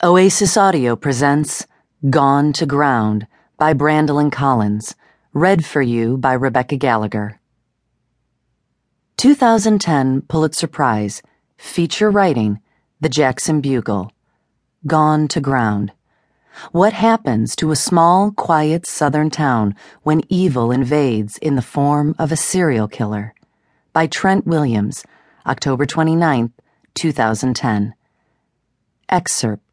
Oasis Audio presents Gone to Ground by Brandilyn Collins, read for you by Rebecca Gallagher. 2010 Pulitzer Prize, feature writing, The Jackson Bugle. Gone to Ground. What happens to a small, quiet southern town when evil invades in the form of a serial killer? By Trent Williams, October 29, 2010. Excerpt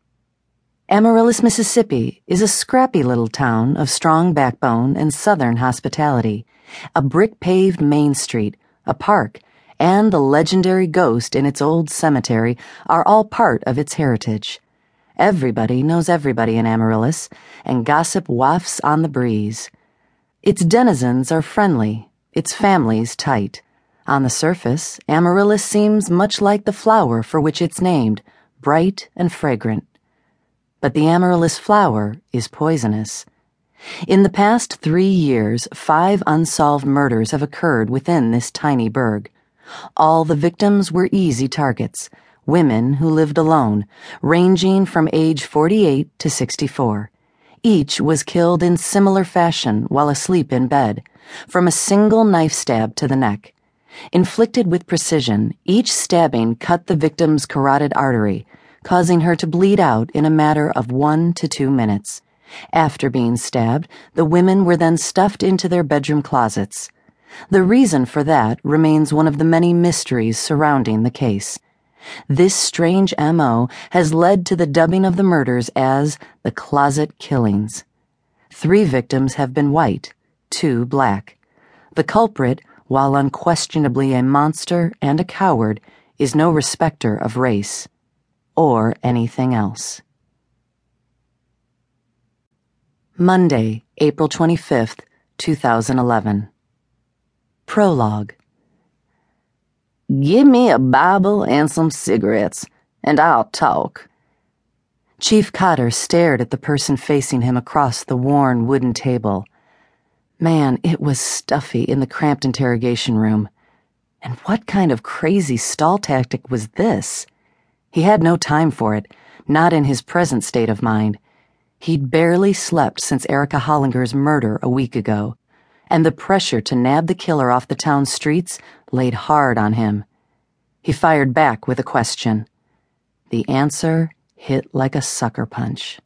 Amaryllis, Mississippi is a scrappy little town of strong backbone and southern hospitality. A brick paved main street, a park, and the legendary ghost in its old cemetery are all part of its heritage. Everybody knows everybody in Amaryllis, and gossip wafts on the breeze. Its denizens are friendly, its families tight. On the surface, Amaryllis seems much like the flower for which it's named, bright and fragrant but the amaryllis flower is poisonous. In the past three years, five unsolved murders have occurred within this tiny burg. All the victims were easy targets, women who lived alone, ranging from age 48 to 64. Each was killed in similar fashion while asleep in bed, from a single knife stab to the neck. Inflicted with precision, each stabbing cut the victim's carotid artery, causing her to bleed out in a matter of one to two minutes. After being stabbed, the women were then stuffed into their bedroom closets. The reason for that remains one of the many mysteries surrounding the case. This strange MO has led to the dubbing of the murders as the closet killings. Three victims have been white, two black. The culprit, while unquestionably a monster and a coward, is no respecter of race or anything else. Monday, April 25th, 2011. Prologue. Give me a Bible and some cigarettes, and I'll talk. Chief Cotter stared at the person facing him across the worn wooden table. Man, it was stuffy in the cramped interrogation room. And what kind of crazy stall tactic was this? He had no time for it, not in his present state of mind. He'd barely slept since Erica Hollinger's murder a week ago, and the pressure to nab the killer off the town streets laid hard on him. He fired back with a question. The answer hit like a sucker punch.